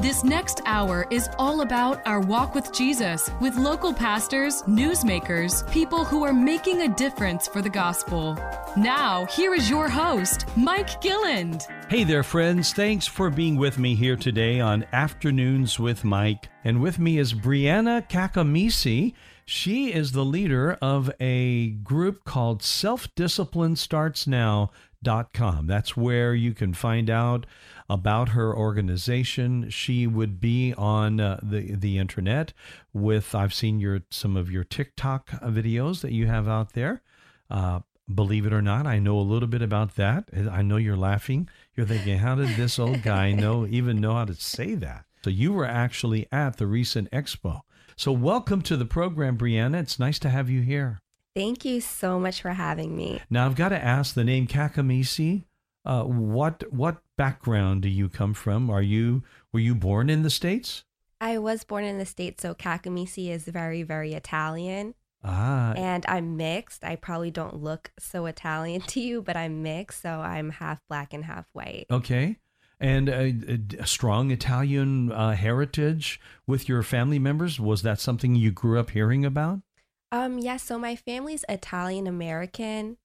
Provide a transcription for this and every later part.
This next hour is all about our walk with Jesus with local pastors, newsmakers, people who are making a difference for the gospel. Now, here is your host, Mike Gilland. Hey there, friends. Thanks for being with me here today on Afternoons with Mike. And with me is Brianna Kakamisi. She is the leader of a group called Self Discipline Starts Now.com. That's where you can find out about her organization. She would be on uh, the the internet with I've seen your some of your TikTok videos that you have out there. Uh, believe it or not, I know a little bit about that. I know you're laughing. You're thinking, how did this old guy know even know how to say that? So you were actually at the recent expo. So welcome to the program, Brianna. It's nice to have you here. Thank you so much for having me. Now I've got to ask the name Kakamisi. Uh, what what background do you come from? Are you were you born in the states? I was born in the States, so Kakamisi is very, very Italian. Ah, And I'm mixed. I probably don't look so Italian to you, but I'm mixed, so I'm half black and half white. okay. And a, a strong Italian uh, heritage with your family members. Was that something you grew up hearing about? Um, yes, so my family's Italian American,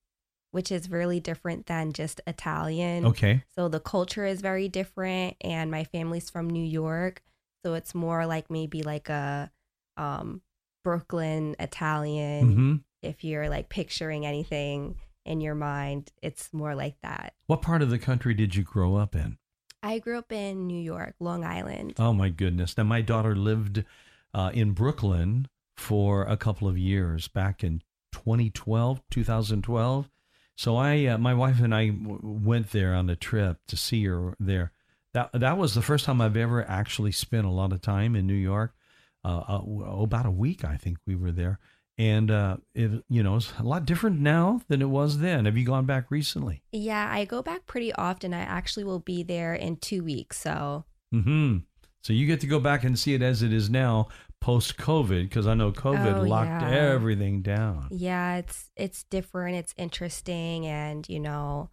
which is really different than just Italian. Okay. So the culture is very different, and my family's from New York, so it's more like maybe like a um, Brooklyn Italian. hmm If you're like picturing anything in your mind, it's more like that. What part of the country did you grow up in? I grew up in New York, Long Island. Oh my goodness! Now my daughter lived uh, in Brooklyn for a couple of years back in 2012, 2012. So I, uh, my wife and I w- went there on a trip to see her there. That that was the first time I've ever actually spent a lot of time in New York. Uh, uh, about a week, I think we were there, and uh, it, you know, it's a lot different now than it was then. Have you gone back recently? Yeah, I go back pretty often. I actually will be there in two weeks. So, hmm So you get to go back and see it as it is now, post COVID, because I know COVID Oh, locked yeah. everything down. yeah, it's it's different, it's interesting and, you know,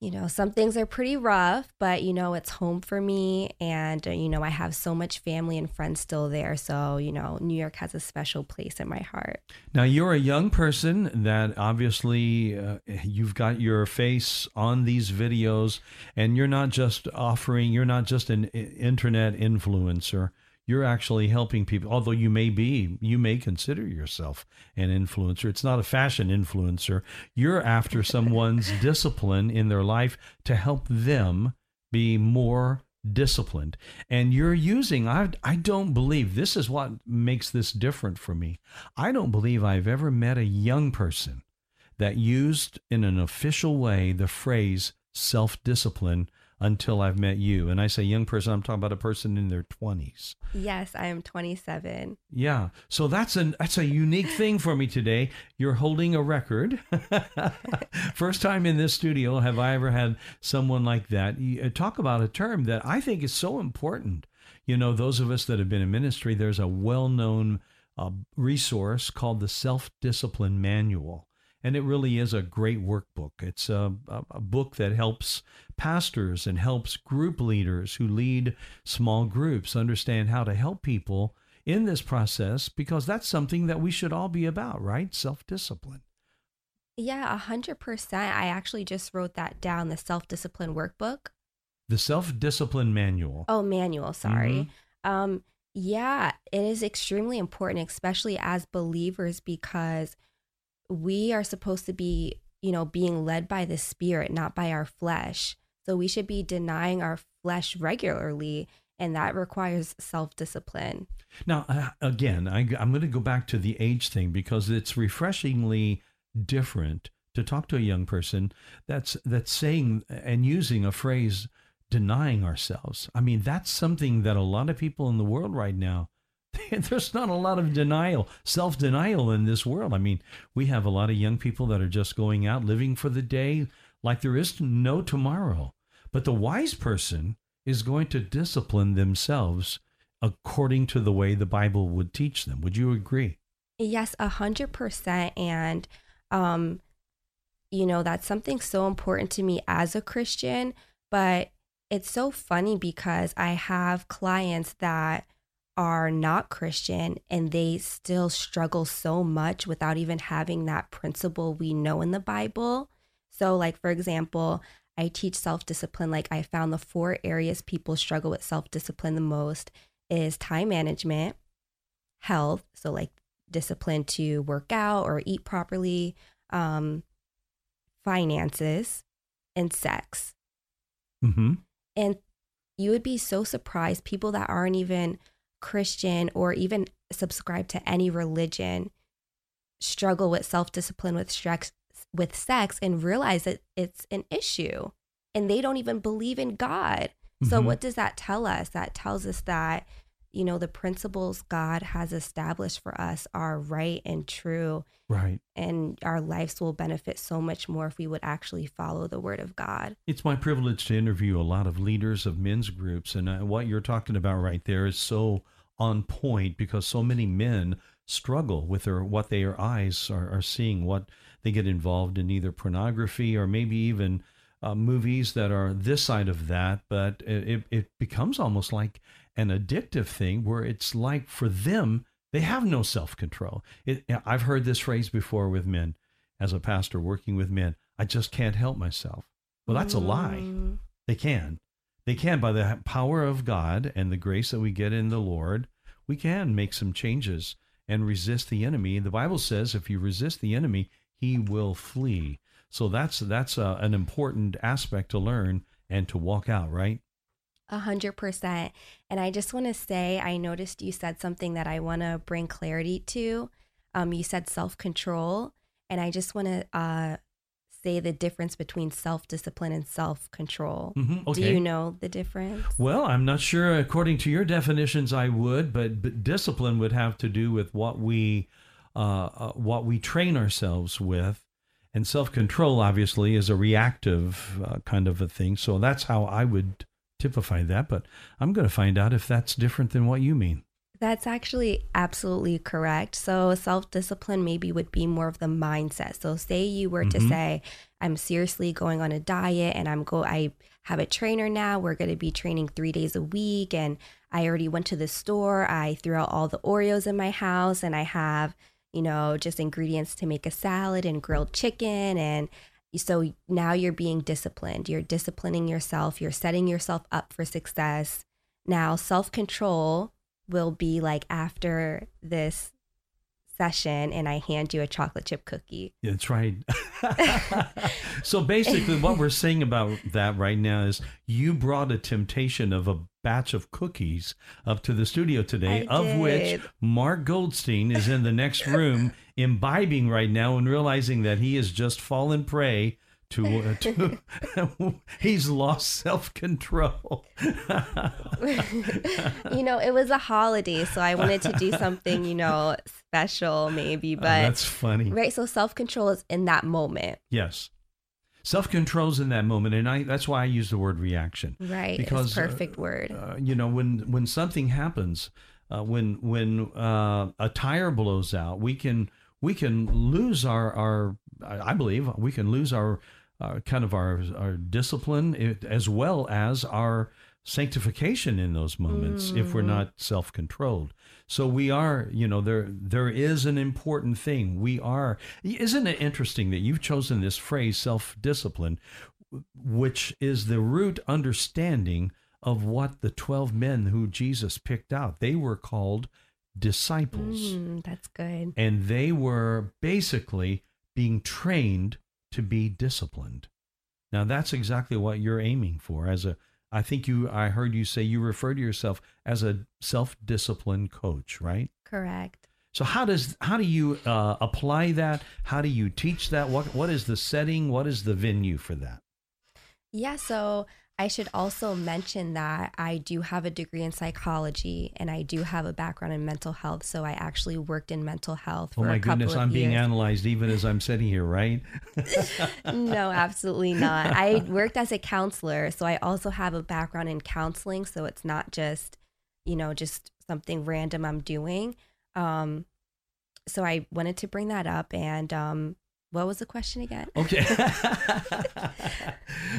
you know, some things are pretty rough, but you know, it's home for me and uh, you know, I have so much family and friends still there. So, you know, New York has a special place in my heart. Now you're a young person that obviously uh, you've got your face on these videos, and you're not just offering, you're not just an internet influencer. You're actually helping people. Although you may be, you may consider yourself an influencer. It's not a fashion influencer. You're after someone's discipline in their life to help them be more disciplined. And you're using, I, I don't believe, this is what makes this different for me. I don't believe I've ever met a young person that used in an official way the phrase self discipline until I've met you. And I say young person, I'm talking about a person in their 20s. Yes, I am 27. Yeah. So that's an that's a unique thing for me today. You're holding a record. First time in this studio have I ever had someone like that. Uh, Talk about a term that I think is so important. You know, those of us that have been in ministry, there's a well-known uh, resource called the Self-Discipline Manual. And it really is a great workbook. It's a, a, book that helps pastors and helps group leaders who lead small groups understand how to help people in this process because that's something that we should all be about, right? Self discipline. Yeah, a hundred percent. I actually just wrote that down, the self discipline workbook. The self discipline manual. Oh, manual, sorry. Mhm. Um, yeah, it is extremely important, especially as believers, because we are supposed to be, you know, being led by the spirit, not by our flesh. So we should be denying our flesh regularly, and that requires self discipline. Now, uh, again, I, I'm going to go back to the age thing because it's refreshingly different to talk to a young person that's that's saying and using a phrase denying ourselves. I mean, that's something that a lot of people in the world right now there's not a lot of denial, self denial in this world. I mean, we have a lot of young people that are just going out living for the day like there is no tomorrow. But the wise person is going to discipline themselves according to the way the Bible would teach them. Would you agree? Yes, a hundred percent. And, um, you know, that's something so important to me as a Christian. But it's so funny because I have clients that are not Christian and they still struggle so much without even having that principle we know in the Bible. So, like, for example, I teach self discipline. Like, I found the four areas people struggle with self discipline the most is time management, health. So, like, discipline to work out or eat properly, um, finances, and sex. Mm-hmm. And you would be so surprised people that aren't even Christian or even subscribe to any religion struggle with self-discipline with sex with sex and realize that it's an issue and they don't even believe in God. So Mhm. what does that tell us? That tells us that you know the principles God has established for us are right and true Right. and our lives will benefit so much more if we would actually follow the word of God. It's my privilege to interview a lot of leaders of men's groups, and uh, what you're talking about right there is so on point because so many men struggle with their what their eyes are, are seeing, what they get involved in either pornography or maybe even uh, movies that are this side of that, but it, it, becomes almost like an addictive thing where it's like for them they have no self control. I've heard this phrase before with men as a pastor working with men. I just can't help myself. Well, that's a lie. Mm, They can. They can, by the power of God and the grace that we get in the Lord, we can make some changes and resist the enemy. The Bible says if you resist the enemy, he will flee. So that's that's uh, an important aspect to learn and to walk out, right? A hundred percent. And I just want to say, I noticed you said something that I want to bring clarity to. Um, you said self control, and I just want to uh, say the difference between self discipline and self control. Mhm, Do you know the difference? Well, I'm not sure. According to your definitions, I would, but, but discipline would have to do with what we uh, uh, what we train ourselves with, and self control obviously is a reactive uh, kind of a thing. So that's how I would typify that. But I'm going to find out if that's different than what you mean. That's actually absolutely correct. So, self discipline maybe would be more of the mindset. So, say you were to Mhm. say, I'm seriously going on a diet and I'm go I have a trainer now. We're going to be training 3 days a week and I already went to the store. I threw out all the Oreos in my house and I have, you know, just ingredients to make a salad and grilled chicken and so now you're being disciplined. You're disciplining yourself. You're setting yourself up for success. Now, self control will be like after this session and I hand you a chocolate chip cookie. That's right. so basically, what we're saying about that right now is you brought a temptation of a batch of cookies up to the studio today, I of which. Mark Goldstein is in the next room imbibing right now and realizing that he has just fallen prey to, uh, to he's lost self control. you know, it was a holiday, so I wanted to do something, you know, special maybe, but Oh, that's funny. right, so self-control is in that moment. Yes. Self control's in that moment, and I that's why I use the word reaction. Right. Because, it's uh, perfect word. uh, you know when when something happens uh, when when uh, a tire blows out we can we can lose our our I believe we can lose our uh, kind of our our discipline as well as our sanctification in those moments if we're Mhm. not self-controlled so we are you know there there is an important thing we are isn't it interesting that you've chosen this phrase self-discipline which is the root understanding of what the 12 men who Jesus picked out. They were called disciples, Mm, that's good. and they were basically being trained to be disciplined. Now that's exactly what you're aiming for as a I think you I heard you say you refer to yourself as a self-discipline coach, right? Correct. So how does how do you uh, apply that? How do you teach that? What what is the setting? What is the venue for that? Yeah, so I should also mention that I do have a degree in psychology and I do have a background in mental health. So I actually worked in mental health for a while. Oh my goodness, I'm being years. analyzed even as I'm sitting here, right? no, absolutely not. I worked as a counselor, so I also have a background in counseling. So it's not just, you know, just something random I'm doing. Um, so I wanted to bring that up. And um, what was the question again? Okay.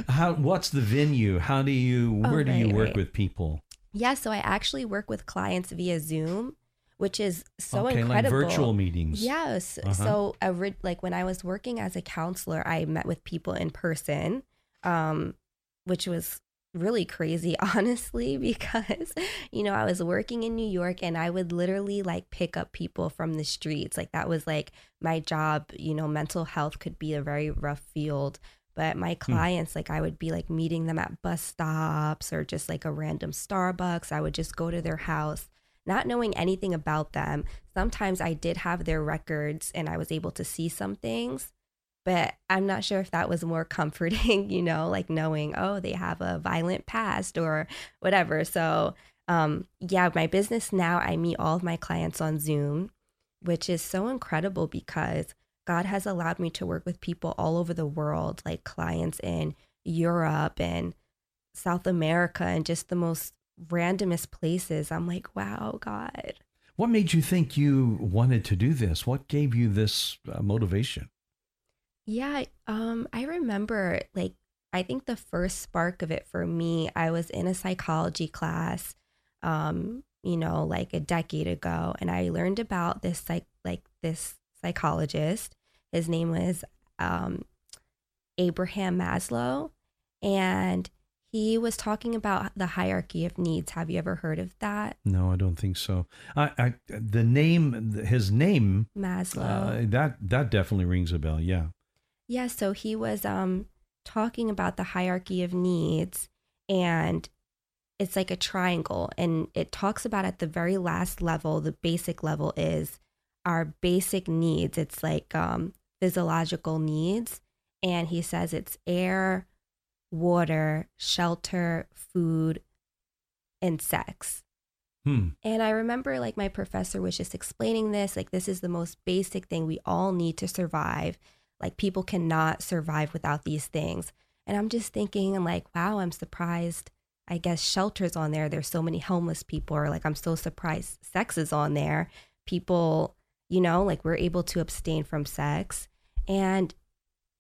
How? What's the venue? How do you? Oh, Where do you work right. with people? Yeah, so I actually work with clients via Zoom, which is so okay, incredible. like virtual meetings. Yes. Uh-huh. So, a like when I was working as a counselor, I met with people in person, um, which was really crazy, honestly, because, you know, I was working in New York and I would literally like pick up people from the streets. Like that was like my job. You know, mental health could be a very rough field. But my hmm. clients, like I would be like meeting them at bus stops or just like a random Starbucks. I would just go to their house not knowing anything about them. Sometimes I did have their records and I was able to see some things, but I'm not sure if that was more comforting, you know, like knowing, oh, they have a violent past or whatever. So, um, yeah, my business now, I meet all of my clients on Zoom, which is so incredible because God has allowed me to work with people all over the world, like clients in Europe and South America and just the most randomest places. I'm like, wow, God. What made you think you wanted to do this? What gave you this uh, motivation? Yeah, um, I remember like I think the first spark of it for me, I was in a psychology class, um, you know, like a decade ago, and I learned about this psych like this psychologist. His name was um, Abraham Maslow, and he was talking about the hierarchy of needs. Have you ever heard of that, No, I don't think so. I, I the name, his name, Maslow? uh, that that definitely rings a bell. Yeah. Yeah, so he was um talking about the hierarchy of needs and it's like a triangle and it talks about at the very last level, the basic level is our basic needs. It's like um physiological needs and he says it's air, water, shelter, food and sex. Hmm. And I remember like my professor was just explaining this like this is the most basic thing we all need to survive. Like people cannot survive without these things. And I'm just thinking I'm like, wow, I'm surprised. I guess shelters on there. There's so many homeless people or like I'm so surprised sex is on there. People, you know, like we're able to abstain from sex. And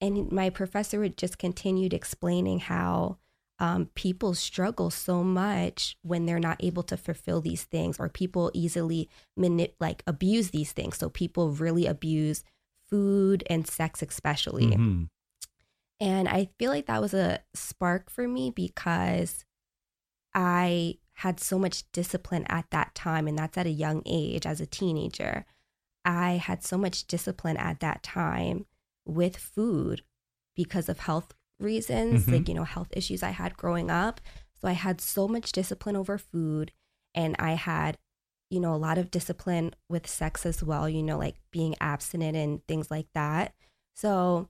and my professor would just continued explaining how um, people struggle so much when they're not able to fulfill these things or people easily manip- like abuse these things so people really abuse food and sex especially Mhm. and i feel like that was a spark for me because i had so much discipline at that time and that's at a young age as a teenager i had so much discipline at that time with food because of health reasons Mhm. like you know health issues i had growing up so i had so much discipline over food and i had you know a lot of discipline with sex as well you know like being abstinent and things like that. So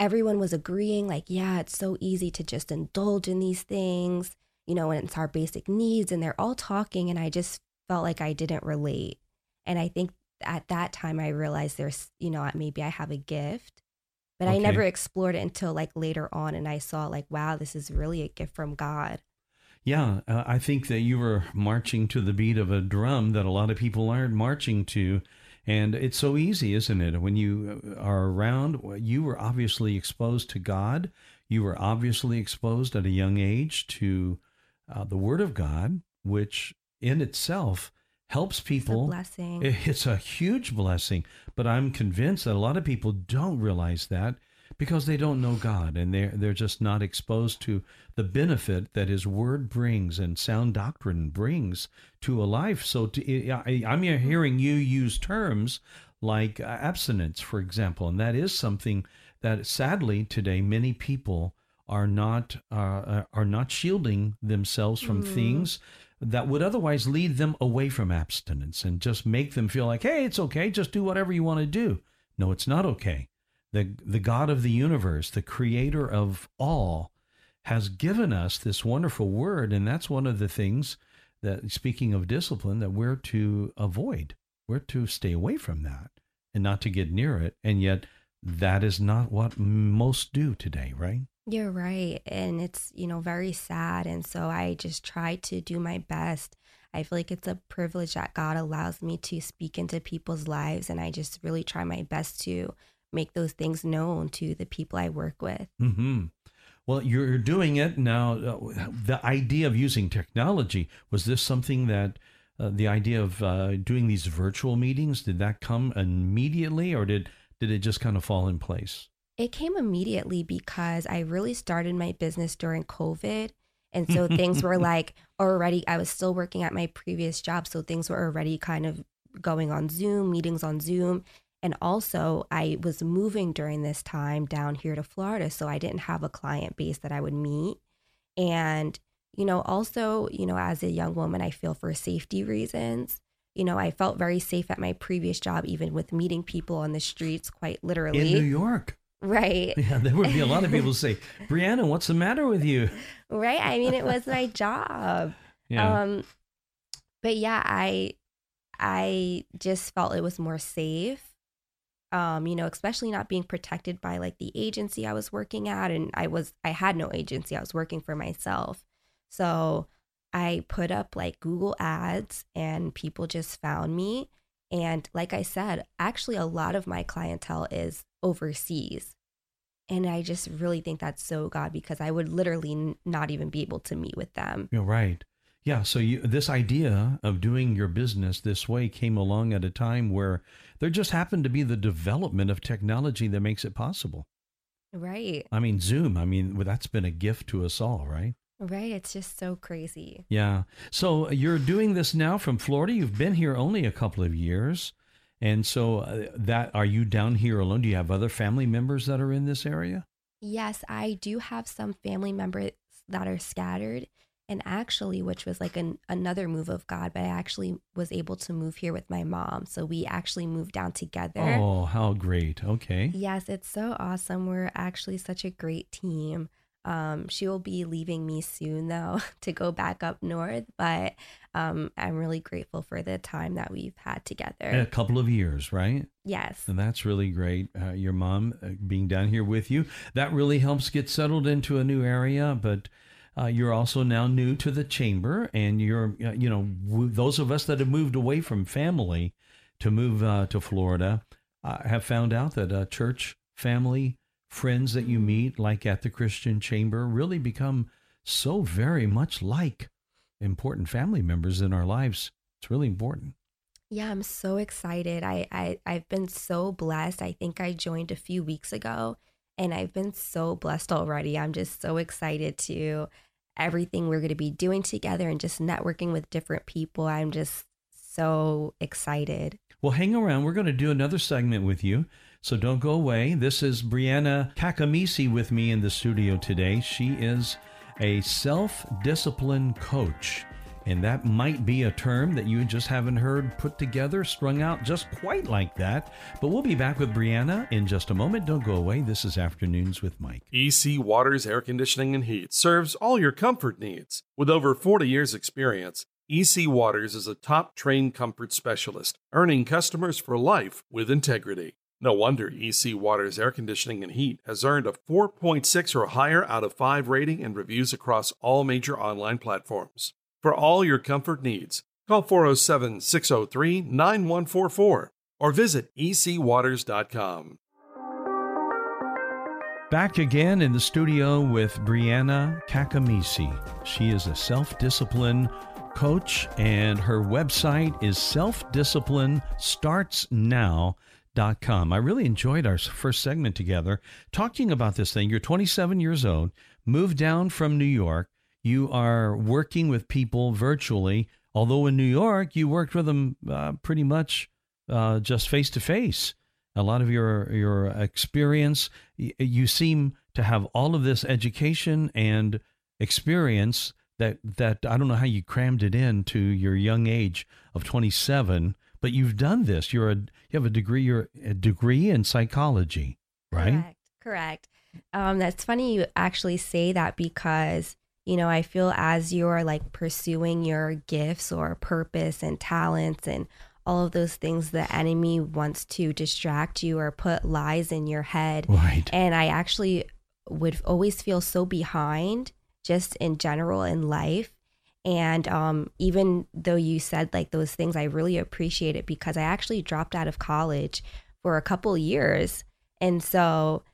everyone was agreeing like yeah it's so easy to just indulge in these things you know and it's our basic needs and they're all talking and i just felt like i didn't relate. And i think at that time i realized there's you know maybe i have a gift but i never explored it until like later on and i saw like wow this is really a gift from god Yeah, uh, I think that you were marching to the beat of a drum that a lot of people aren't marching to. And it's so easy, isn't it? When you uh, are around, you were obviously exposed to God. You were obviously exposed at a young age to uh, the Word of God, which in itself helps it's a people. blessing It's a huge blessing, but I'm convinced that a lot of people don't realize that because they don't know God and they're they're just not exposed to the benefit that His Word brings and sound doctrine brings to a life. So to, I, I'm hearing you use terms like uh, abstinence, for example, and that is something that sadly today many people are not uh, are not shielding themselves from Mhm. things that would otherwise lead them away from abstinence and just make them feel like, hey, it's okay, just do whatever you want to do. No, it's not okay. The the God of the universe, the creator of all, has given us this wonderful word, and that's one of the things that speaking of discipline that we're to avoid. We're to stay away from that and not to get near it. And yet that is not what most do today, right? You're right. And it's, you know, very sad. And so I just try to do my best I feel like it's a privilege that God allows me to speak into people's lives. And I just really try my best to make those things known to the people I work with. Mm-hmm. Well, you're doing it now. The idea of using technology was this something that uh, the idea of uh, doing these virtual meetings did that come immediately, or did did it just kind of fall in place? It came immediately because I really started my business during COVID. And so things were like already, I was still working at my previous job. So things were already kind of going on Zoom, meetings on Zoom. And also, I was moving during this time down here to Florida. So I didn't have a client base that I would meet. And, you know, also, you know, as a young woman, I feel for safety reasons. You know, I felt very safe at my previous job, even with meeting people on the streets, quite literally. In New York. Right. Yeah, there would be a lot of people say, Brianna, what's the matter with you? Right. I mean, it was my job. Yeah. Um, but yeah, I I just felt it was more safe um, you know, especially not being protected by like the agency I was working at. And I was, I had no agency, I was working for myself. So I put up like Google ads and people just found me. And like I said, actually, a lot of my clientele is overseas. And I just really think that's so God because I would literally n- not even be able to meet with them. You're right. Yeah. So you, this idea of doing your business this way came along at a time where there just happened to be the development of technology that makes it possible. Right. I mean, Zoom, I mean, well, that's been a gift to us all, right? Right. It's just so crazy. Yeah. So you're doing this now from Florida. You've been here only a couple of years. And so uh, that are you down here alone? Do you have other family members that are in this area? Yes, I do have some family members that are scattered and actually which was like an, another move of god but i actually was able to move here with my mom. So we actually moved down together. Oh how great. Okay. Yes it's so awesome. We're actually such a great team. Um, she will be leaving me soon though to go back up north but um, i'm really grateful for the time that we've had together. A couple of years right? Yes. And that's really great uh, your mom uh, being down here with you. That really helps get settled into a new area but uh, you're also now new to the chamber, and you're, uh, you know, those of us that have moved away from family to move uh, to Florida uh, have found out that uh, church, family, friends that you meet, like at the Christian Chamber, really become so very much like important family members in our lives. It's really important. Yeah, I'm so excited. I, I I've been so blessed. I think I joined a few weeks ago and I've been so blessed already. I'm just so excited to everything we're going to be doing together and just networking with different people. I'm just so excited. Well, hang around. We're going to do another segment with you. So don't go away. This is Brianna Kakamisi with me in the studio today. She is a self discipline coach. And that might be a term that you just haven't heard put together, strung out just quite like that. But we'll be back with Brianna in just a moment. Don't go away. This is Afternoons with Mike. EC Waters Air Conditioning and Heat serves all your comfort needs. With over 40 years' experience, EC Waters is a top trained comfort specialist, earning customers for life with integrity. No wonder EC Waters Air Conditioning and Heat has earned a 4.6 or higher out of 5 rating and reviews across all major online platforms. For all your comfort needs, call 407 603 9144 or visit ecwaters.com. Back again in the studio with Brianna Kakamisi. She is a self discipline coach, and her website is selfdisciplinestartsnow.com. I really enjoyed our first segment together talking about this thing. You're 27 years old, moved down from New York. You are working with people virtually, although in New York, you worked with them uh, pretty much uh, just face to face. A lot of your your experience, you seem to have all of this education and experience that that I don't know how you crammed it in to your young age of 27, but you've done this. You're a you have a degree. You're a degree in psychology, right? Correct. Correct. Um, that's funny you actually say that because you know I feel as you're like pursuing your gifts or purpose and talents and all of those things the enemy wants to distract you or put lies in your head. Right. And I actually would always feel so behind just in general in life. And um, even though you said like those things, I really appreciate it because I actually dropped out of college for a couple years. And so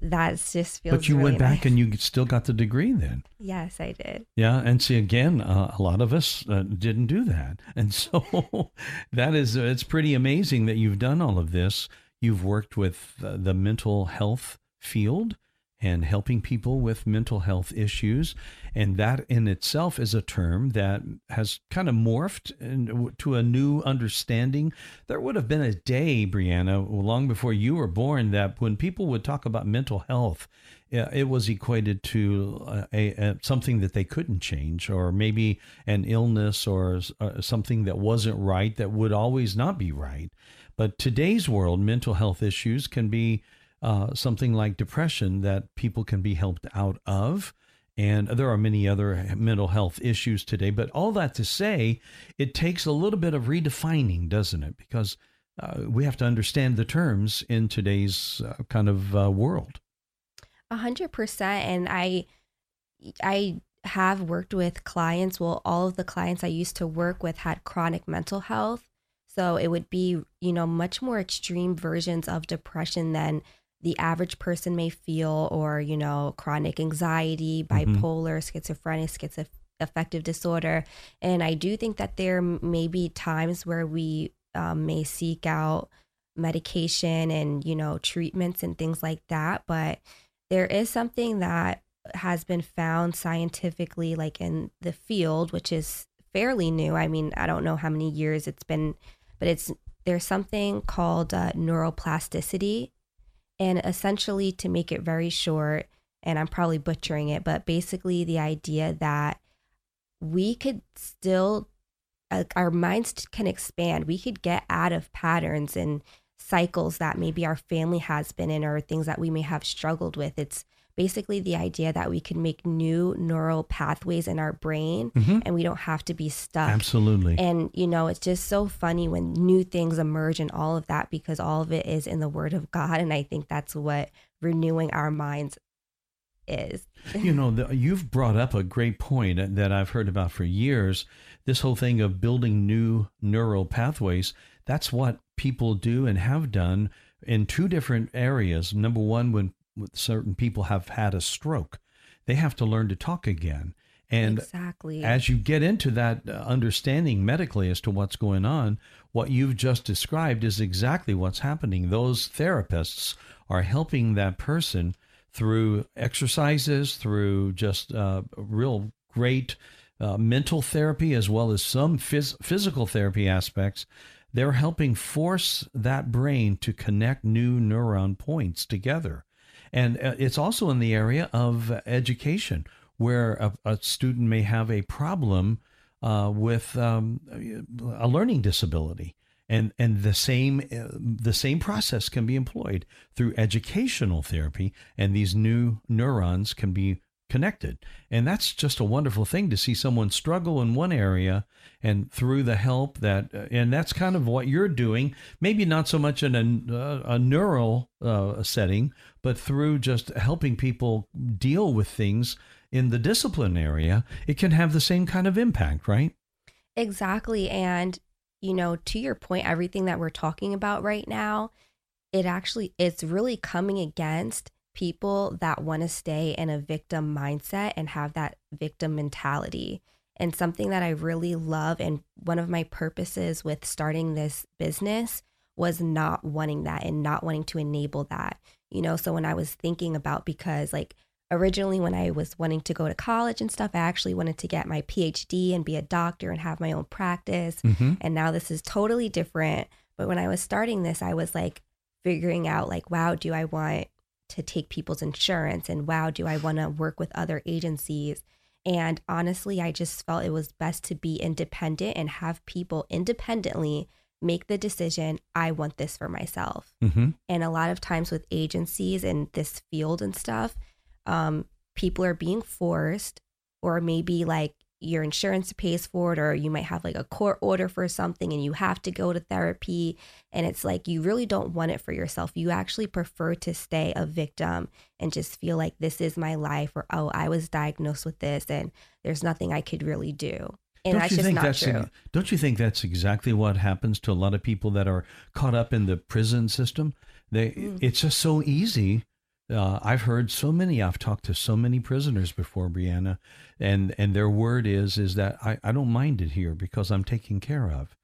that's just feels. But you really went back and you still got the degree then. Yes, I did. Yeah, and see again, uh, a lot of us uh, didn't do that, and so that is it's pretty amazing that you've done all of this. You've worked with uh, the mental health field and helping people with mental health issues, and that in itself is a term that has kind of morphed into a new understanding. There would have been a day, Brianna, long before you were born, that when people would talk about mental health, it was equated to uh, a, a something that they couldn't change, or maybe an illness or uh, something that wasn't right that would always not be right. But today's world, mental health issues can be uh, something like depression that people can be helped out of. And there are many other mental health issues today. But all that to say, it takes a little bit of redefining, doesn't it? Because uh, we have to understand the terms in today's uh, kind of uh, world. A hundred percent. And I, I have worked with clients. Well, all of the clients I used to work with had chronic mental health. So it would be, you know, much more extreme versions of depression than the average person may feel, or, you know, chronic anxiety, bipolar, schizophrenia, schizoaffective disorder. And I do think that there may be times where we um, may seek out medication and, you know, treatments and things like that. But there is something that has been found scientifically, like in the field, which is fairly new. I mean, I don't know how many years it's been, but it's there's something called uh, neuroplasticity, and essentially, to make it very short, and I'm probably butchering it, but basically, the idea that we could still, uh, our minds can expand. We could get out of patterns and cycles that maybe our family has been in or things that we may have struggled with. It's basically the idea that we can make new neural pathways in our brain Mhm. and we don't have to be stuck. Absolutely. And, you know, it's just so funny when new things emerge and all of that because all of it is in the Word of God. And I think that's what renewing our minds is. you know, the, you've brought up a great point that I've heard about for years. This whole thing of building new neural pathways. That's what people do and have done in two different areas. Number one, when certain people have had a stroke, they have to learn to talk again. And exactly. as you get into that uh, understanding medically as to what's going on, what you've just described is exactly what's happening. Those therapists are helping that person through exercises, through just uh, real great uh, mental therapy, as well as some phys- physical therapy aspects. They're helping force that brain to connect new neuron points together. And uh, it's also in the area of education where a, a student may have a problem uh, with um, a learning disability. And, and the same uh, the same process can be employed through educational therapy, and these new neurons can be connected. And that's just a wonderful thing to see someone struggle in one area and through the help that, uh, and that's kind of what you're doing. Maybe not so much in a, uh, a neural uh, setting, but through just helping people deal with things in the discipline area, it can have the same kind of impact, right? Exactly. And, you know, to your point, everything that we're talking about right now, it actually it's really coming against people that want to stay in a victim mindset and have that victim mentality. And something that I really love and one of my purposes with starting this business was not wanting that and not wanting to enable that. You know, so when I was thinking about because like originally when I was wanting to go to college and stuff, I actually wanted to get my PhD and be a doctor and have my own practice. Mm-hmm. And now this is totally different. But when I was starting this, I was like figuring out like, wow, do I want to take people's insurance? And wow, do I want to work with other agencies? And honestly, I just felt it was best to be independent and have people independently make the decision I want this for myself. Mm-hmm. And a lot of times with agencies in this field and stuff, um, people are being forced or maybe like your insurance pays for it or you might have like a court order for something and you have to go to therapy and it's like you really don't want it for yourself you actually prefer to stay a victim and just feel like this is my life or oh i was diagnosed with this and there's nothing i could really do and don't that's you just think not that's true don't you think that's exactly what happens to a lot of people that are caught up in the prison system? They Mm. it's just so easy. Uh, I've heard so many. I've talked to so many prisoners before, Brianna, and and their word is is that I, I don't mind it here because I'm taken care of,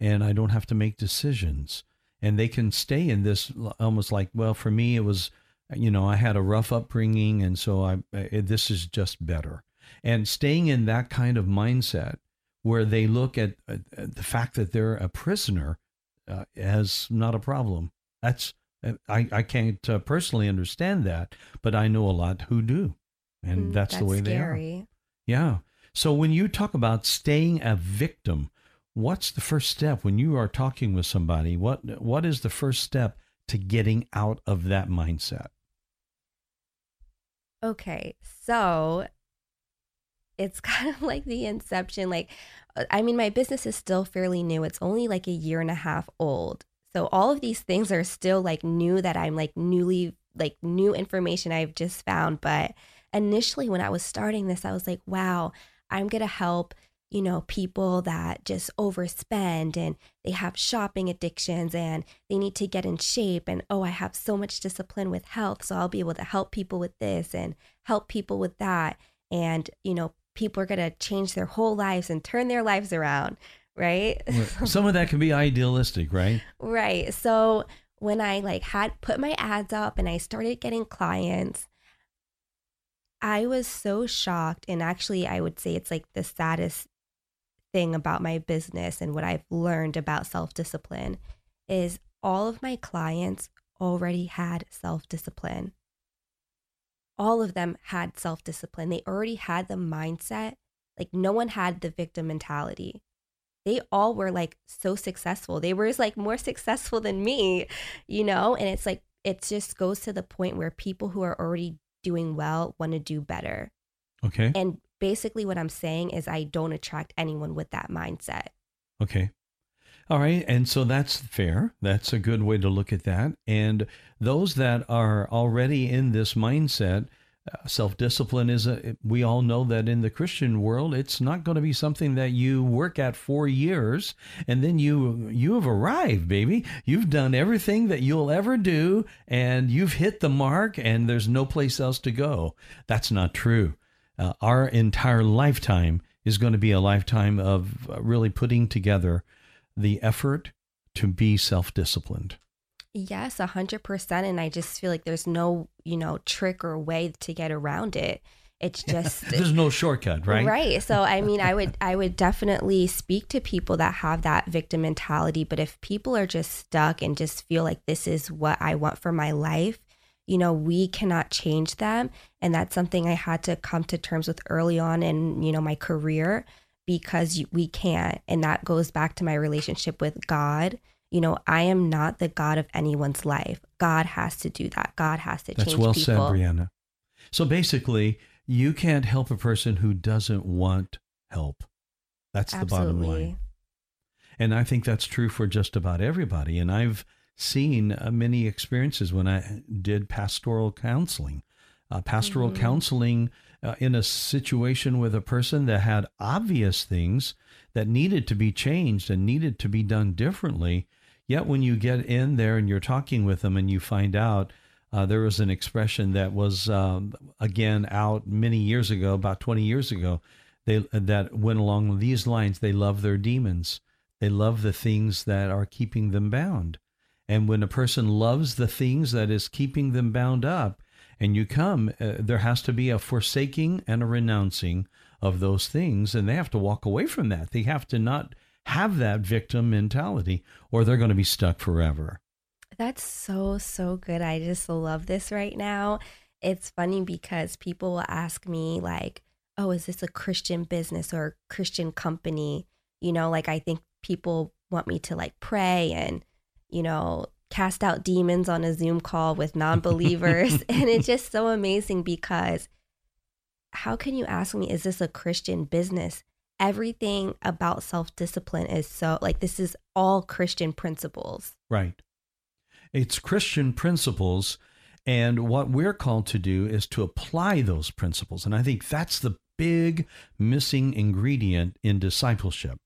and I don't have to make decisions, and they can stay in this almost like well for me it was, you know I had a rough upbringing and so I uh, this is just better, and staying in that kind of mindset where they look at, at, at the fact that they're a prisoner uh, as not a problem. That's I, I can't uh, personally understand that, but I know a lot who do, and Mm, that's, the way they are. Yeah. So when you talk about staying a victim, what's the first step when you are talking with somebody? What what is the first step to getting out of that mindset? Okay, so it's kind of like the inception. Like, uh, I mean, my business is still fairly new. It's only like a year and a half old. So all of these things are still like new that I'm like newly, like new information I've just found. But initially, when I was starting this, I was like, wow, I'm going to help, you know, people that just overspend and they have shopping addictions and they need to get in shape. And oh, I have so much discipline with health. So I'll be able to help people with this and help people with that. And, you know, people are going to change their whole lives and turn their lives around. Right. Some of that can be idealistic, right? Right. So when I like had put my ads up and I started getting clients, I was so shocked. And actually, I would say it's like the saddest thing about my business and what I've learned about self discipline is all of my clients already had self discipline. All of them had self discipline. They already had the mindset. Like, no one had the victim mentality they all were like so successful. They were like more successful than me, you know? And it's like, it just goes to the point where people who are already doing well want to do better. Okay. And basically, what I'm saying is, I don't attract anyone with that mindset. Okay. All right. And so that's fair. That's a good way to look at that. And those that are already in this mindset, uh, self discipline is a, we all know that in the Christian world, it's not going to be something that you work at for years and then you, you have arrived, baby. You've done everything that you'll ever do and you've hit the mark and there's no place else to go. That's not true. Uh, our entire lifetime is going to be a lifetime of uh, really putting together the effort to be self disciplined. Yes, a hundred percent. And I just feel like there's no, you know, trick or way to get around it. It's just There's no shortcut, right? Right. So I mean, I would I would definitely speak to people that have that victim mentality, but if people are just stuck and just feel like this is what I want for my life, you know, we cannot change them, and that's something I had to come to terms with early on in, you know, my career because we can't. And that goes back to my relationship with God. You know, I am not the God of anyone's life. God has to do that. God has to That's change well people. That's well said, Brianna. So basically, you can't help a person who doesn't want help. That's the bottom line. And I think that's true for just about everybody. And I've seen uh, many experiences when I did pastoral counseling. Uh, pastoral Mhm. counseling uh, in a situation with a person that had obvious things that needed to be changed and needed to be done differently. Yet when you get in there and you're talking with them and you find out uh, there was an expression that was um, again out many years ago, about 20 years ago, they that went along these lines. They love their demons. They love the things that are keeping them bound. And when a person loves the things that is keeping them bound up, and you come, uh, there has to be a forsaking and a renouncing of those things, and they have to walk away from that. They have to not have that victim mentality, or they're going to be stuck forever. That's so, so good. I just love this right now. It's funny because people will ask me, like, oh, is this a Christian business or a Christian company? You know, like, I think people want me to like pray and, you know, cast out demons on a Zoom call with non believers. and it's just so amazing because how can you ask me, is this a Christian business? Everything about self discipline is so like this is all Christian principles. Right. It's Christian principles. And what we're called to do is to apply those principles. And I think that's the big missing ingredient in discipleship,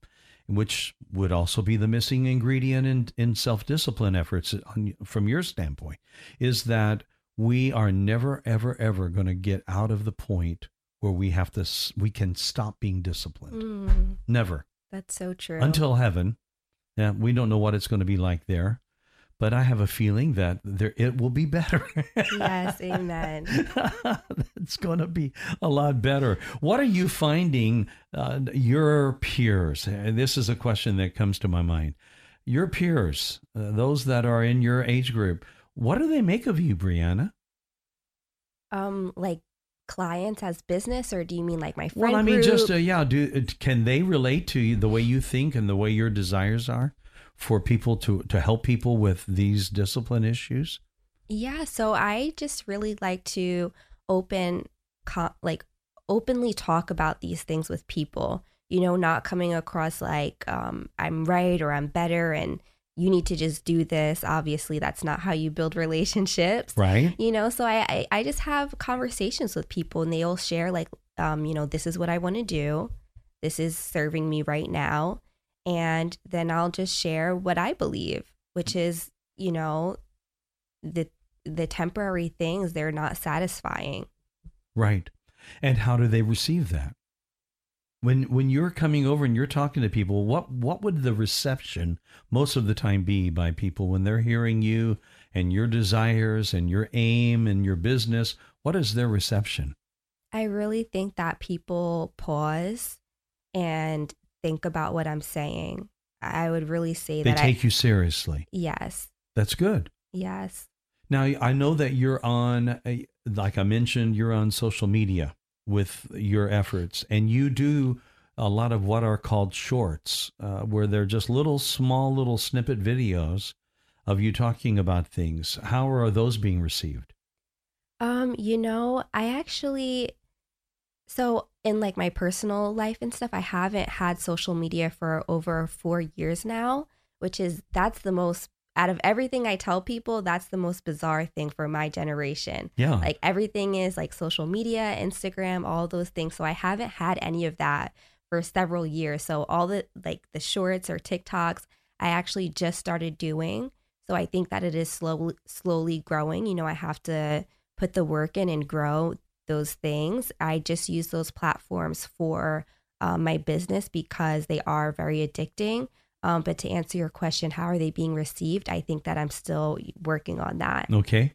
which would also be the missing ingredient in, in self discipline efforts on, from your standpoint, is that we are never, ever, ever going to get out of the point where we have to, we can stop being disciplined. Mm, Never. that's so true. Until heaven. Yeah, we don't know what it's going to be like there, but I have a feeling that there it will be better. yes, amen. it's going to be a lot better. What are you finding uh, your peers? And this is a question that comes to my mind. Your peers, uh, those that are in your age group, what do they make of you, Brianna? Um, like clients as business, or do you mean like my friend Well, I mean, group? just uh, yeah. Do uh, can they relate to you, the way you think and the way your desires are for people to to help people with these discipline issues? Yeah, so I just really like to open like openly talk about these things with people. You know, not coming across like um I'm right or I'm better and you need to just do this. Obviously, that's not how you build relationships. Right. You know, so I, I I just have conversations with people and they all share like um you know, this is what I want to do. This is serving me right now. And then I'll just share what I believe, which mm-hmm. is, you know, the the temporary things they're not satisfying. Right. And how do they receive that? When when you're coming over and you're talking to people, what what would the reception most of the time be by people when they're hearing you and your desires and your aim and your business? What is their reception? I really think that people pause and think about what I'm saying. I would really say that. They that take I you seriously. yes, That's good. yes. Now I know that you're on, like I mentioned, you're on social media with your efforts, and you do a lot of what are called shorts, uh, where they're just little, small, little snippet videos of you talking about things. How are those being received? Um, you know, I actually so in like my personal life and stuff, I haven't had social media for over 4 years now, which is that's the most out of everything I tell people, that's the most bizarre thing for my generation. Yeah, Like everything is like social media, Instagram, all those things. So I haven't had any of that for several years. So all the like the shorts or TikToks, I actually just started doing. So I think that it is slowly slowly growing. You know, I have to put the work in and grow those things. I just use those platforms for um, my business because they are very addicting. Um, but to answer your question, how are they being received? I think that I'm still working on that. Okay.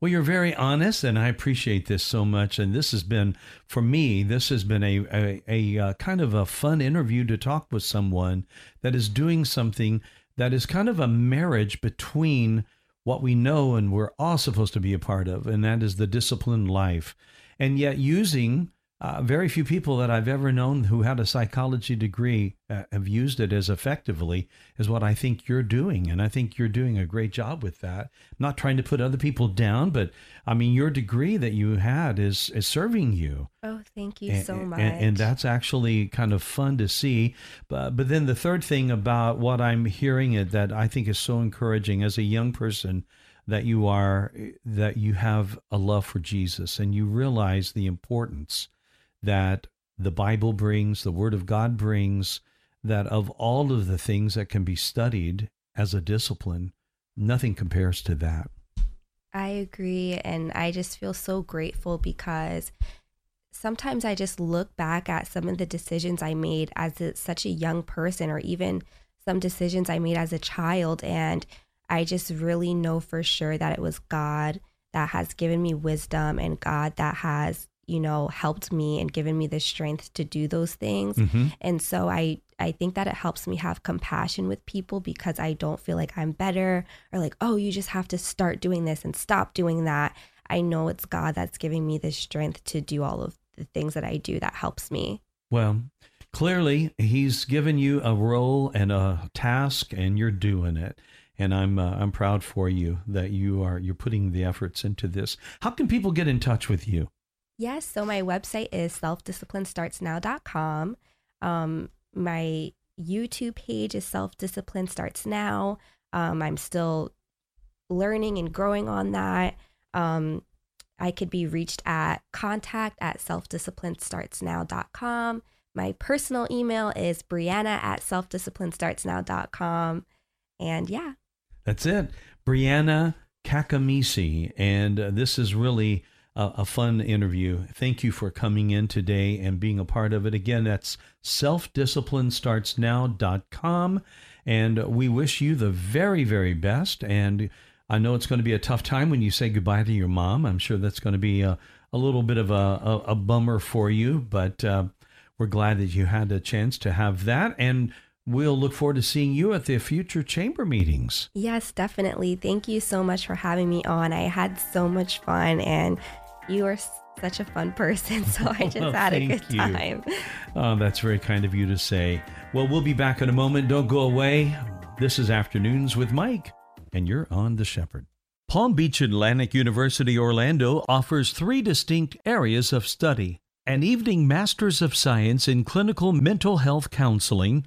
Well, you're very honest, and I appreciate this so much. And this has been, for me, this has been a, a, a uh, kind of a fun interview to talk with someone that is doing something that is kind of a marriage between what we know and we're all supposed to be a part of, and that is the disciplined life. And yet, using uh, very few people that I've ever known who had a psychology degree uh, have used it as effectively as what I think you're doing. And I think you're doing a great job with that. I'm not trying to put other people down, but I mean, your degree that you had is, is serving you. Oh, thank you A- so much. And, and that's actually kind of fun to see. But, but then the third thing about what I'm hearing it that I think is so encouraging as a young person that you are, that you have a love for Jesus and you realize the importance that the Bible brings, the Word of God brings, that of all of the things that can be studied as a discipline, nothing compares to that. I agree. And I just feel so grateful because sometimes I just look back at some of the decisions I made as a, such a young person, or even some decisions I made as a child. And I just really know for sure that it was God that has given me wisdom and God that has, you know, helped me and given me the strength to do those things. Mhm. And so I I think that it helps me have compassion with people because I don't feel like I'm better or like, oh, you just have to start doing this and stop doing that. I know it's God that's giving me the strength to do all of the things that I do that helps me. Well, clearly, He's given you a role and a task, and you're doing it. And I'm uh, I'm proud for you that you are you're putting the efforts into this. How can people get in touch with you? Yes. So my website is selfdisciplinestartsnow.com. Um, my YouTube page is Self Discipline Starts Now. Um, I'm still learning and growing on that. Um, I could be reached at contact at selfdisciplinestartsnow.com. My personal email is Brianna at selfdisciplinestartsnow.com. And yeah. That's it. Brianna Kakamisi. And uh, this is really a, a, fun interview. Thank you for coming in today and being a part of it. Again, that's selfdisciplinestartsnow.com. And we wish you the very, very best. And I know it's going to be a tough time when you say goodbye to your mom. I'm sure that's going to be a, a little bit of a, a, a bummer for you, but uh, we're glad that you had a chance to have that. And we'll look forward to seeing you at the future chamber meetings. Yes, definitely. Thank you so much for having me on. I had so much fun, and you are such a fun person. So I just well, had a good you. time. Oh, that's very kind of you to say. Well, we'll be back in a moment. Don't go away. This is Afternoons with Mike and you're on The Shepherd. Palm Beach Atlantic University Orlando offers three distinct areas of study an evening Master's of Science in Clinical Mental Health Counseling,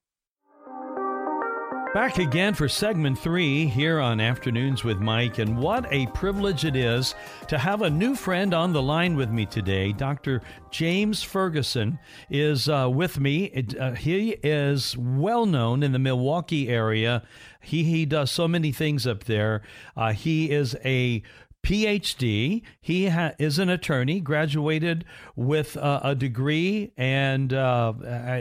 Back again for segment three here on Afternoons with Mike. And what a privilege it is to have a new friend on the line with me today. Dr. James Ferguson is uh, with me. Uh, he is well known in the Milwaukee area. He, he does so many things up there. Uh, he is a PhD. He ha- is an attorney, graduated with uh, a degree, and uh,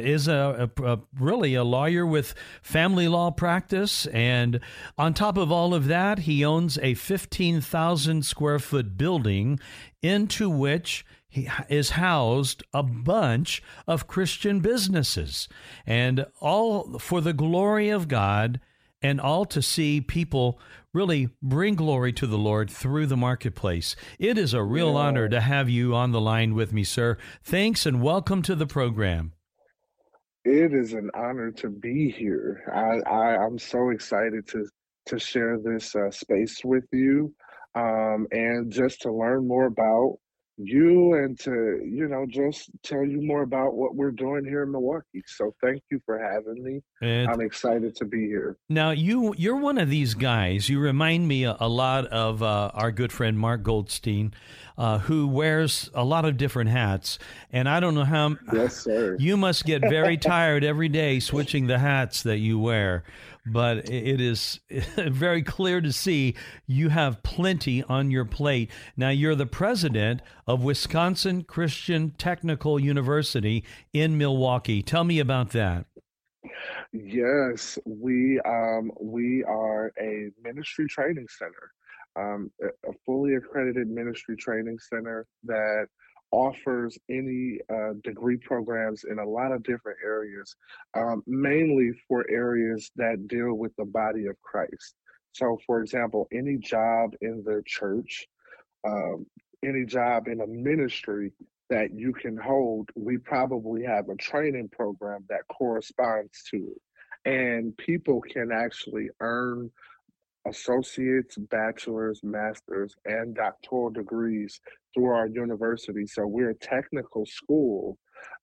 is a, a, a, really a lawyer with family law practice. And on top of all of that, he owns a 15,000 square foot building into which he is housed a bunch of Christian businesses, and all for the glory of God and all to see people really bring glory to the Lord through the marketplace. It is a real yeah. honor to have you on the line with me, sir. Thanks and welcome to the program. It is an honor to be here. I, I am so excited to to share this uh, space with you, um, and just to learn more about you and to you know just tell you more about what we're doing here in Milwaukee. So thank you for having me. And I'm excited to be here. Now you you're one of these guys. You remind me a, a lot of uh, our good friend Mark Goldstein, uh, who wears a lot of different hats. And I don't know how. Yes, sir. You must get very tired every day switching the hats that you wear but it is very clear to see you have plenty on your plate. Now, you're the president of Wisconsin Christian Technical University in Milwaukee. Tell me about that. Yes, we um, we are a ministry training center, um, a fully accredited ministry training center that offers any uh, degree programs in a lot of different areas, um, mainly for areas that deal with the body of Christ. So, for example, any job in the church, um, any job in a ministry that you can hold, we probably have a training program that corresponds to it. And people can actually earn associates, bachelor's, master's, and doctoral degrees through our university. So we're a technical school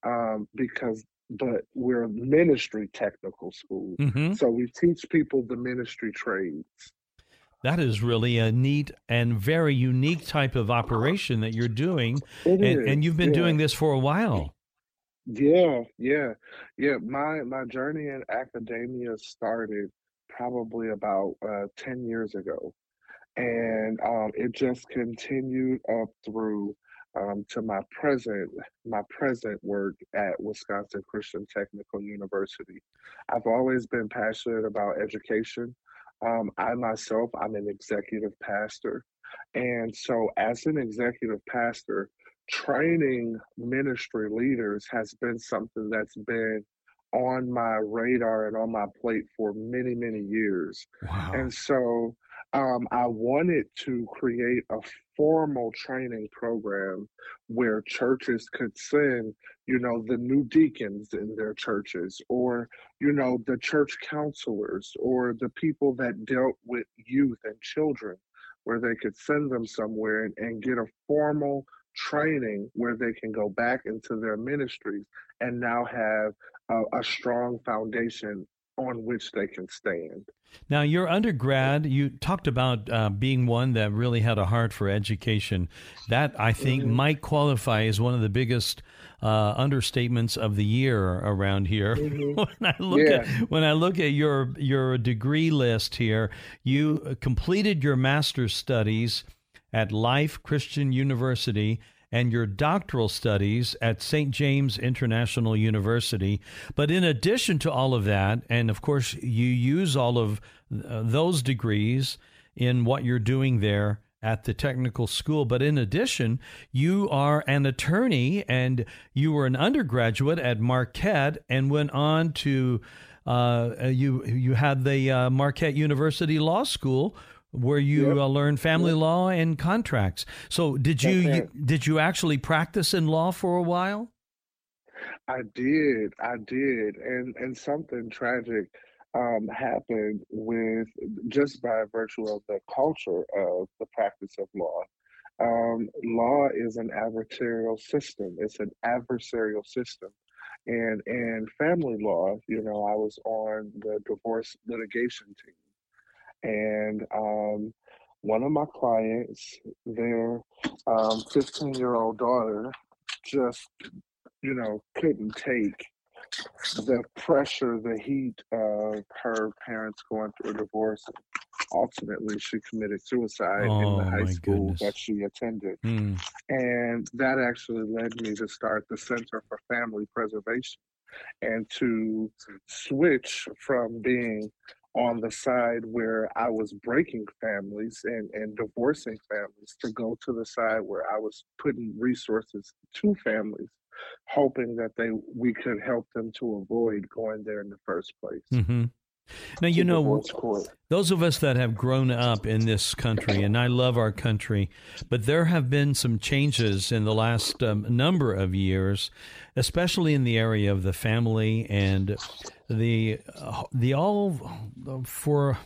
um, because, but we're a ministry technical school. Mm-hmm. So we teach people the ministry trades. That is really a neat and very unique type of operation that you're doing. And, and, you've been yeah. doing this for a while. Yeah, yeah, yeah. My my journey in academia started probably about uh, 10 years ago. And um, it just continued up through um, to my present my present work at Wisconsin Christian Technical University. I've always been passionate about education. Um, I myself, I'm an executive pastor, and so as an executive pastor, training ministry leaders has been something that's been on my radar and on my plate for many, many years. Wow. And so um, I wanted to create a formal training program where churches could send, you know, the new deacons in their churches, or, you know, the church counselors, or the people that dealt with youth and children, where they could send them somewhere and, and get a formal training where they can go back into their ministries and now have a, a strong foundation on which they can stand. Now, your undergrad, you talked about uh, being one that really had a heart for education. That I think mm-hmm. might qualify as one of the biggest uh, understatements of the year around here. Mm-hmm. when I look yeah. at when I look at your your degree list here, you completed your master's studies at Life Christian University and your doctoral studies at St. James International University. But in addition to all of that, and of course, you use all of uh, those degrees in what you're doing there at the technical school. But in addition, you are an attorney and you were an undergraduate at Marquette and went on to. Uh, you you had the uh, Marquette University Law School where you yep. uh, learn family yep. law and contracts. So did you, you, did you actually practice in law for a while? I did, I did, and and something tragic um, happened with just by virtue of the culture of the practice of law. Um, law is an adversarial system. It's an adversarial system, and and family law. You know, I was on the divorce litigation team and um, one of my clients, their 15 um, year old daughter, just, you know, couldn't take the pressure, the heat of her parents going through a divorce. Ultimately, she committed suicide oh, in the oh, high school goodness. that she attended. Mm. And that actually led me to start the Center for Family Preservation and to switch from being on the side where I was breaking families and, and divorcing families to go to the side where I was putting resources to families, hoping that they we could help them to avoid going there in the first place. Mm-hmm. Now, you know, those of us that have grown up in this country, and I love our country, but there have been some changes in the last um, number of years, especially in the area of the family and the uh, the all for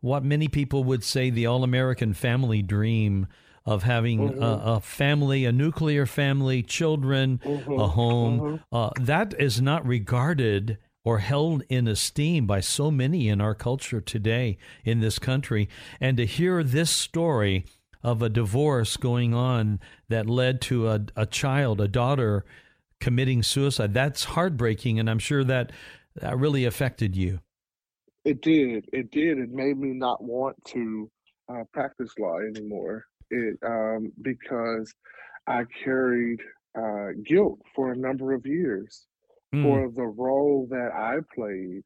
what many people would say the all American family dream of having mm-hmm. a, a, family, a nuclear family, children, mm-hmm. a home. Mm-hmm. Uh, that is not regarded or held in esteem by so many in our culture today in this country. And to hear this story of a divorce going on that led to a, a child, a daughter committing suicide, that's heartbreaking. And I'm sure that that really affected you. It did. It did. It made me not want to uh, practice law anymore. It um, because I carried uh, guilt for a number of years mm. for the role that I played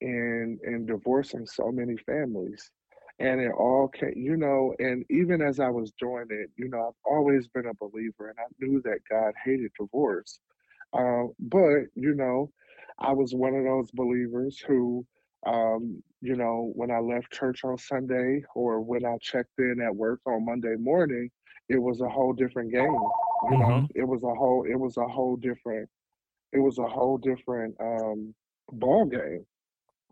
in in divorcing so many families. And it all came, you know, and even as I was doing it, you know, I've always been a believer and I knew that God hated divorce. Uh, but, you know, I was one of those believers who, um, you know, when I left church on Sunday or when I checked in at work on Monday morning, it was a whole different game. You mm-hmm. know, it was a whole, it was a whole different, it was a whole different um, ball game.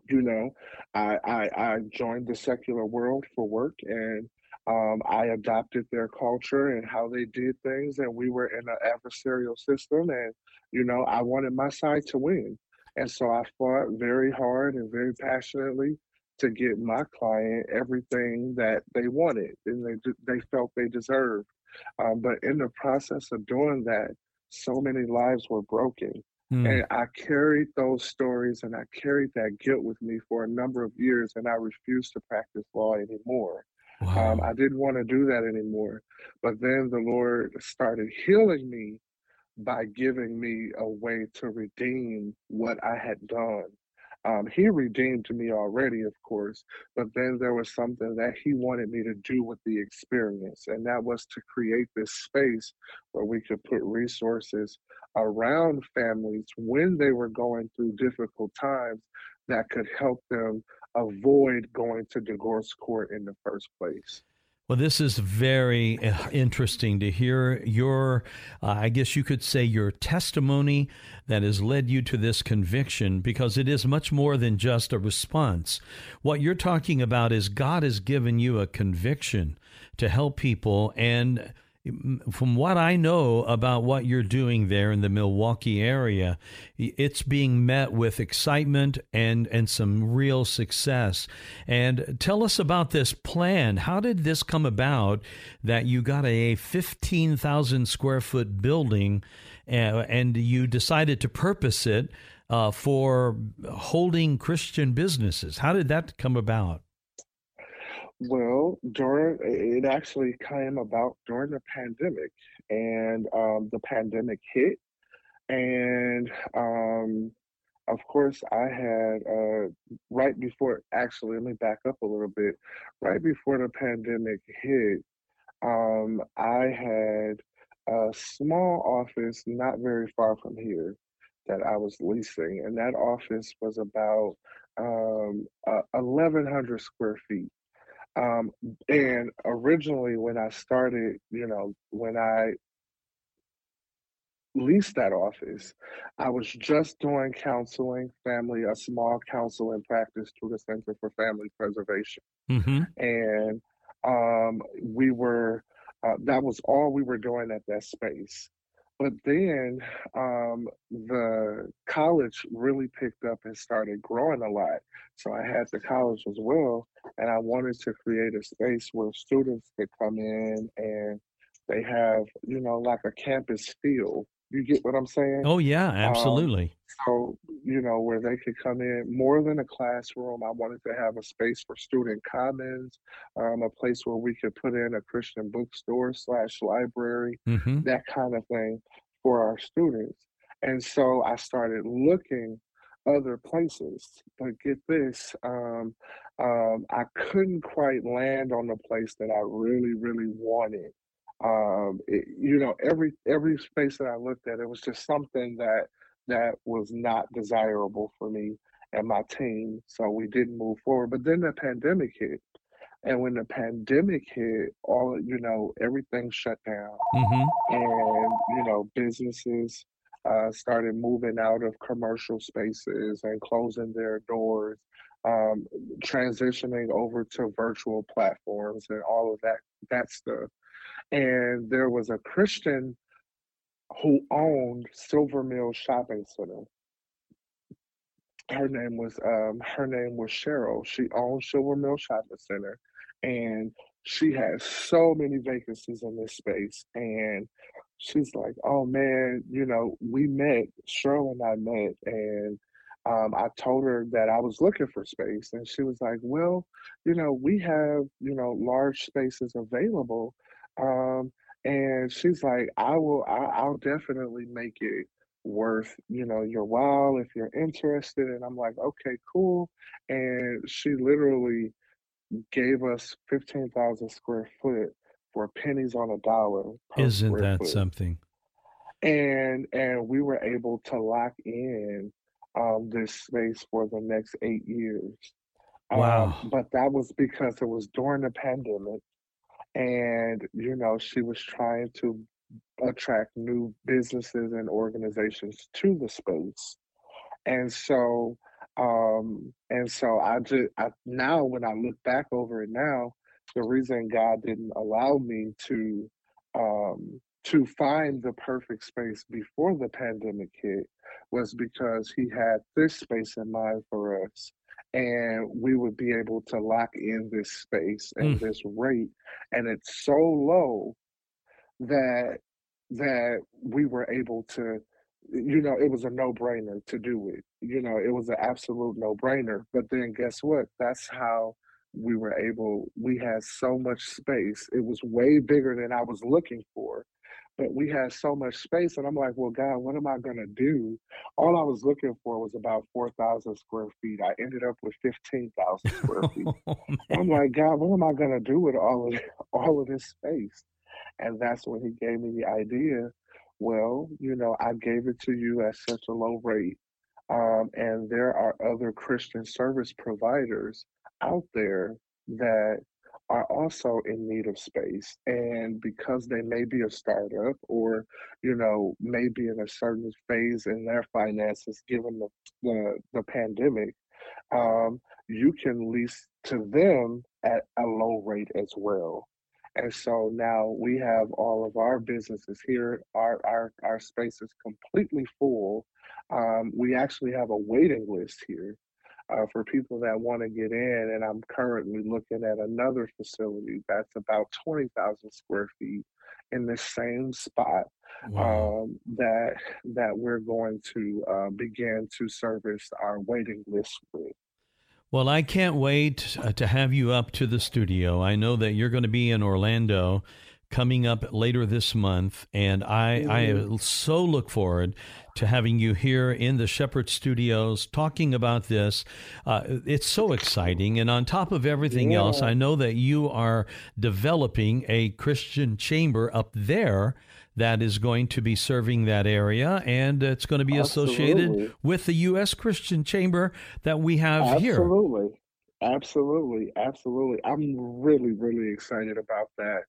You know, I, I I joined the secular world for work and um, I adopted their culture and how they did things, and we were in an adversarial system. And you know, I wanted my side to win. And so I fought very hard and very passionately to get my client everything that they wanted and they they felt they deserved. Um, but in the process of doing that, so many lives were broken. Mm. And I carried those stories and I carried that guilt with me for a number of years, and I refused to practice law anymore. Um, wow. Um, I didn't want to do that anymore. But then the Lord started healing me by giving me a way to redeem what I had done. Um, he redeemed me already, of course, but then there was something that he wanted me to do with the experience, and that was to create this space where we could put resources around families when they were going through difficult times that could help them avoid going to divorce court in the first place. Well, this is very uh, interesting to hear your, uh, I guess you could say, your testimony that has led you to this conviction because it is much more than just a response. What you're talking about is God has given you a conviction to help people and from what I know about what you're doing there in the Milwaukee area, it's being met with excitement and, and some real success. And tell us about this plan. How did this come about that you got a 15,000 square foot building uh, and you decided to purpose it uh, for holding Christian businesses? How did that come about? Well, during it actually came about during the pandemic, and um, the pandemic hit, and um, of course, I had uh, right before. Actually, let me back up a little bit. Right before the pandemic hit, um, I had a small office not very far from here that I was leasing, and that office was about um, uh, 1,100 square feet. Um, and originally, when I started, you know, when I leased that office, I was just doing counseling, family, a small counseling practice through the Center for Family Preservation. Mm-hmm. And um, we were, uh, that was all we were doing at that space. But then um, the college really picked up and started growing a lot. So I had the college as well, and I wanted to create a space where students could come in and they have, you know, like a campus feel you get what I'm saying? Oh yeah, um, absolutely. Um, so you know where they could come in more than a classroom. I wanted to have a space for student commons, um, a place where we could put in a Christian bookstore slash library, mm-hmm. that kind of thing for our students. And so I started looking other places. But get this, um, um, I couldn't quite land on the place that I really, really wanted um, it, you know, every every space that I looked at, it was just something that that was not desirable for me and my team. So we didn't move forward. But then the pandemic hit. And when the pandemic hit, all you know, everything shut down, mm-hmm. and you know, businesses uh, started moving out of commercial spaces and closing their doors, um, transitioning over to virtual platforms and all of that that stuff and there was a Christian who owned Silver Mill Shopping Center. Her name was um, her name was Cheryl. She owned Silver Mill Shopping Center, and she had so many vacancies in this space. And she's like, "Oh man, you know, we met. Cheryl and I met, and um, I told her that I was looking for space, and she was like, "Well, you know, we have you know large spaces available." Um, and she's like, I will, I, I'll definitely make it worth, you know, your while if you're interested. And I'm like, okay, cool. And she literally gave us 15,000 square foot for pennies on a dollar. Isn't that foot. something? And, and we were able to lock in um, this space for the next eight years. Wow. Um, but that was because it was during the pandemic and you know she was trying to attract new businesses and organizations to the space. And so um and so i just I, now when i look back over it now the reason god didn't allow me to um to find the perfect space before the pandemic hit was because he had this space in mind for us and we would be able to lock in this space and mm. this rate and it's so low that that we were able to you know it was a no-brainer to do it you know it was an absolute no-brainer but then guess what that's how we were able we had so much space. It was way bigger than i was looking for but we had so much space and i'm like well god what am i going to do? All i was looking for was about 4000 square feet. I ended up with 15000 square feet. Oh, i'm like god what am i going to do with all of all of this space? And that's when he gave me the idea. Well you know i gave it to you at such a low rate Um, and there are other Christian service providers out there that are also in need of space. And because they may be a startup or, you know, maybe in a certain phase in their finances given the, the, the pandemic, um, you can lease to them at a low rate as well. And so now we have all of our businesses here. Our our our space is completely full. Um, we actually have a waiting list here uh, for people that want to get in. And I'm currently looking at another facility that's about 20,000 square feet in the same spot wow. um, that that we're going to uh, begin to service our waiting list with. Well, I can't wait uh, to have you up to the studio. I know that you're going to be in Orlando coming up later this month, and I I so look forward to having you here in the Shepherd Studios talking about this. Uh, it's so exciting, and on top of everything yeah. else, I know that you are developing a Christian chamber up there that is going to be serving that area, and it's going to be Absolutely. associated with the U.S. Christian Chamber that we have Absolutely. here. Absolutely. Absolutely, absolutely. I'm really, really excited about that.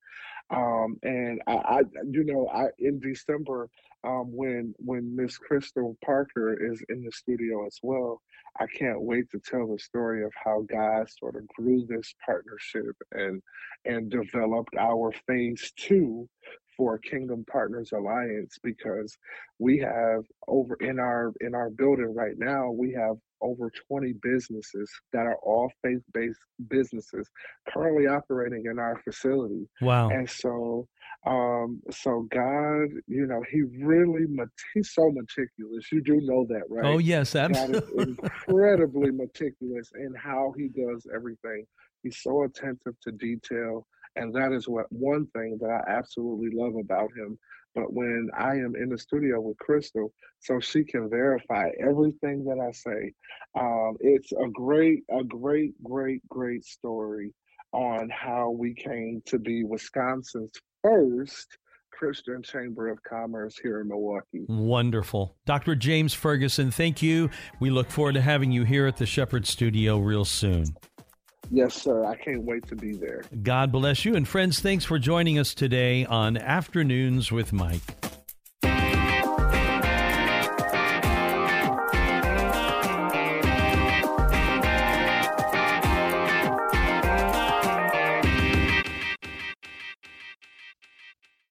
Um, and I, I, you know, I in December, um, when when Miss Crystal Parker is in the studio as well, I can't wait to tell the story of how God sort of grew this partnership and and developed our phase two for Kingdom Partners Alliance because we have over in our in our building right now we have over 20 businesses that are all faith-based businesses currently operating in our facility. Wow. And so um so God, you know, he really he's so meticulous. You do know that, right? Oh yes, absolutely. incredibly meticulous in how he does everything. He's so attentive to detail. And that is what one thing that I absolutely love about him. But when I am in the studio with Crystal, so she can verify everything that I say, um, it's a great, a great, great, great story on how we came to be Wisconsin's first Christian Chamber of Commerce here in Milwaukee. Wonderful. Dr. James Ferguson, thank you. We look forward to having you here at the Shepherd Studio real soon. Yes, sir. I can't wait to be there. God bless you. And friends, thanks for joining us today on Afternoons with Mike.